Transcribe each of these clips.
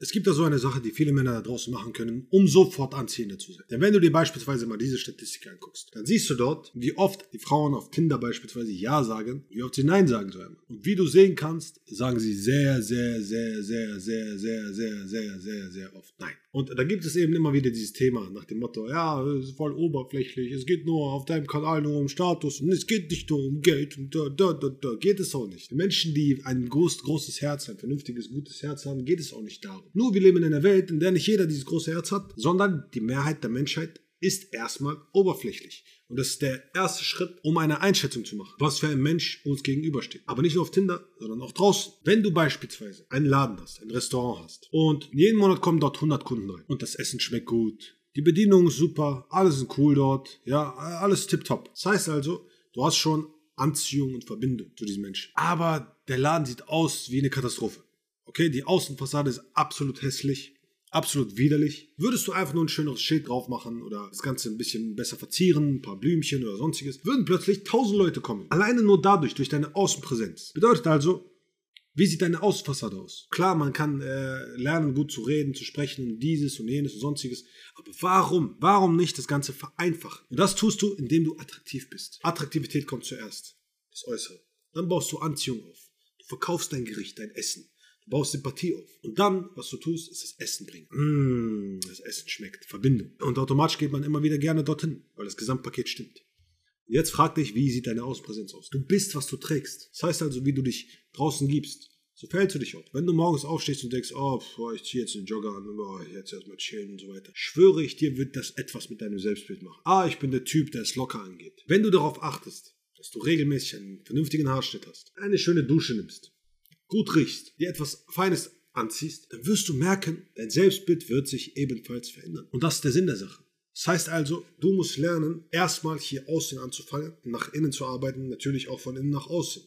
Es gibt da so eine Sache, die viele Männer da draußen machen können, um sofort anziehender zu sein. Denn wenn du dir beispielsweise mal diese Statistik anguckst, dann siehst du dort, wie oft die Frauen auf Tinder beispielsweise Ja sagen, wie oft sie Nein sagen sollen. Und wie du sehen kannst, sagen sie sehr, sehr, sehr, sehr, sehr, sehr, sehr, sehr, sehr, sehr oft Nein. Und da gibt es eben immer wieder dieses Thema nach dem Motto, ja, es ist voll oberflächlich, es geht nur auf deinem Kanal nur um Status und es geht nicht nur um Geld und da, da, da, da geht es auch nicht. Menschen, die ein groß, großes Herz, ein vernünftiges, gutes Herz haben, geht es auch nicht darum. Nur wir leben in einer Welt, in der nicht jeder dieses große Herz hat, sondern die Mehrheit der Menschheit ist erstmal oberflächlich. Und das ist der erste Schritt, um eine Einschätzung zu machen, was für ein Mensch uns gegenübersteht. Aber nicht nur auf Tinder, sondern auch draußen. Wenn du beispielsweise einen Laden hast, ein Restaurant hast und jeden Monat kommen dort 100 Kunden rein und das Essen schmeckt gut, die Bedienung ist super, alles ist cool dort, ja, alles tipptopp. Das heißt also, du hast schon Anziehung und Verbindung zu diesen Menschen. Aber der Laden sieht aus wie eine Katastrophe. Okay, die Außenfassade ist absolut hässlich, absolut widerlich. Würdest du einfach nur ein schöneres Schild drauf machen oder das Ganze ein bisschen besser verzieren, ein paar Blümchen oder sonstiges, würden plötzlich tausend Leute kommen. Alleine nur dadurch, durch deine Außenpräsenz. Bedeutet also, wie sieht deine Außenfassade aus? Klar, man kann äh, lernen, gut zu reden, zu sprechen und dieses und jenes und sonstiges. Aber warum? Warum nicht das Ganze vereinfachen? Und das tust du, indem du attraktiv bist. Attraktivität kommt zuerst. Das Äußere. Dann baust du Anziehung auf. Du verkaufst dein Gericht, dein Essen. Baust Sympathie auf. Und dann, was du tust, ist das Essen bringen. Mmh, das Essen schmeckt. Verbindung. Und automatisch geht man immer wieder gerne dorthin, weil das Gesamtpaket stimmt. Jetzt frag dich, wie sieht deine Außenpräsenz aus? Du bist, was du trägst. Das heißt also, wie du dich draußen gibst. So verhältst du dich auch. Wenn du morgens aufstehst und denkst, oh, boah, ich ziehe jetzt den Jogger an, oh, jetzt erstmal chillen und so weiter, schwöre ich dir, wird das etwas mit deinem Selbstbild machen. Ah, ich bin der Typ, der es locker angeht. Wenn du darauf achtest, dass du regelmäßig einen vernünftigen Haarschnitt hast, eine schöne Dusche nimmst, gut riechst, dir etwas Feines anziehst, dann wirst du merken, dein Selbstbild wird sich ebenfalls verändern. Und das ist der Sinn der Sache. Das heißt also, du musst lernen, erstmal hier außen anzufangen, nach innen zu arbeiten, natürlich auch von innen nach außen.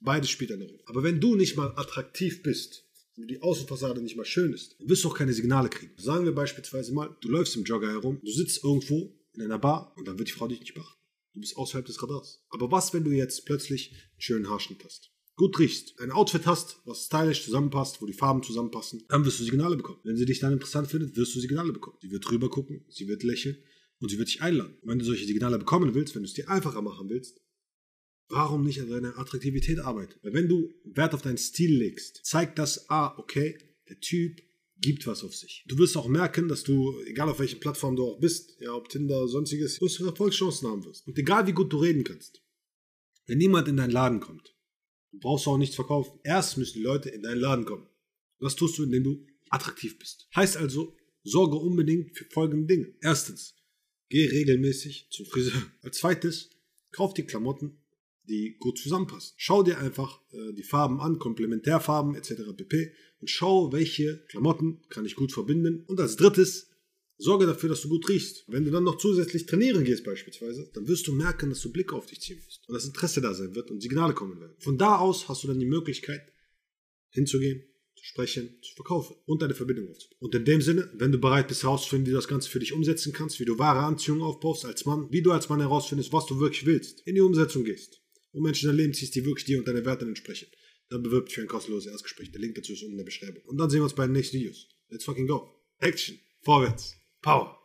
Beides spielt eine Rolle. Aber wenn du nicht mal attraktiv bist, wenn die Außenfassade nicht mal schön ist, dann wirst du auch keine Signale kriegen. Sagen wir beispielsweise mal, du läufst im Jogger herum, du sitzt irgendwo in einer Bar und dann wird die Frau dich nicht beachten. Du bist außerhalb des Radars. Aber was, wenn du jetzt plötzlich einen schönen Haarschnitt hast? Gut riechst, ein Outfit hast, was stylisch zusammenpasst, wo die Farben zusammenpassen, dann wirst du Signale bekommen. Wenn sie dich dann interessant findet, wirst du Signale bekommen. Sie wird drüber gucken, sie wird lächeln und sie wird dich einladen. Und wenn du solche Signale bekommen willst, wenn du es dir einfacher machen willst, warum nicht an deiner Attraktivität arbeiten? Weil wenn du Wert auf deinen Stil legst, zeigt das, ah, okay, der Typ gibt was auf sich. Du wirst auch merken, dass du, egal auf welchen Plattform du auch bist, ja, ob Tinder sonstiges, größere Erfolgschancen haben wirst. Und egal wie gut du reden kannst, wenn niemand in deinen Laden kommt, Du brauchst auch nichts verkaufen. Erst müssen die Leute in deinen Laden kommen. Das tust du, indem du attraktiv bist. Heißt also, sorge unbedingt für folgende Dinge. Erstens, geh regelmäßig zum Friseur. Als zweites, kauf dir Klamotten, die gut zusammenpassen. Schau dir einfach äh, die Farben an, Komplementärfarben etc. pp. Und schau, welche Klamotten kann ich gut verbinden. Und als drittes, Sorge dafür, dass du gut riechst. Wenn du dann noch zusätzlich trainieren gehst beispielsweise, dann wirst du merken, dass du Blick auf dich ziehen wirst und das Interesse da sein wird und Signale kommen werden. Von da aus hast du dann die Möglichkeit, hinzugehen, zu sprechen, zu verkaufen und deine Verbindung aufzubauen. Und in dem Sinne, wenn du bereit bist herauszufinden, wie du das Ganze für dich umsetzen kannst, wie du wahre Anziehung aufbaust als Mann, wie du als Mann herausfindest, was du wirklich willst, in die Umsetzung gehst und Menschen in dein Leben ziehst, die wirklich dir und deine Werte entsprechen, dann bewirb dich für ein kostenloses Erstgespräch. Der Link dazu ist unten in der Beschreibung. Und dann sehen wir uns bei den nächsten Videos. Let's fucking go. Action. Vorwärts. Power.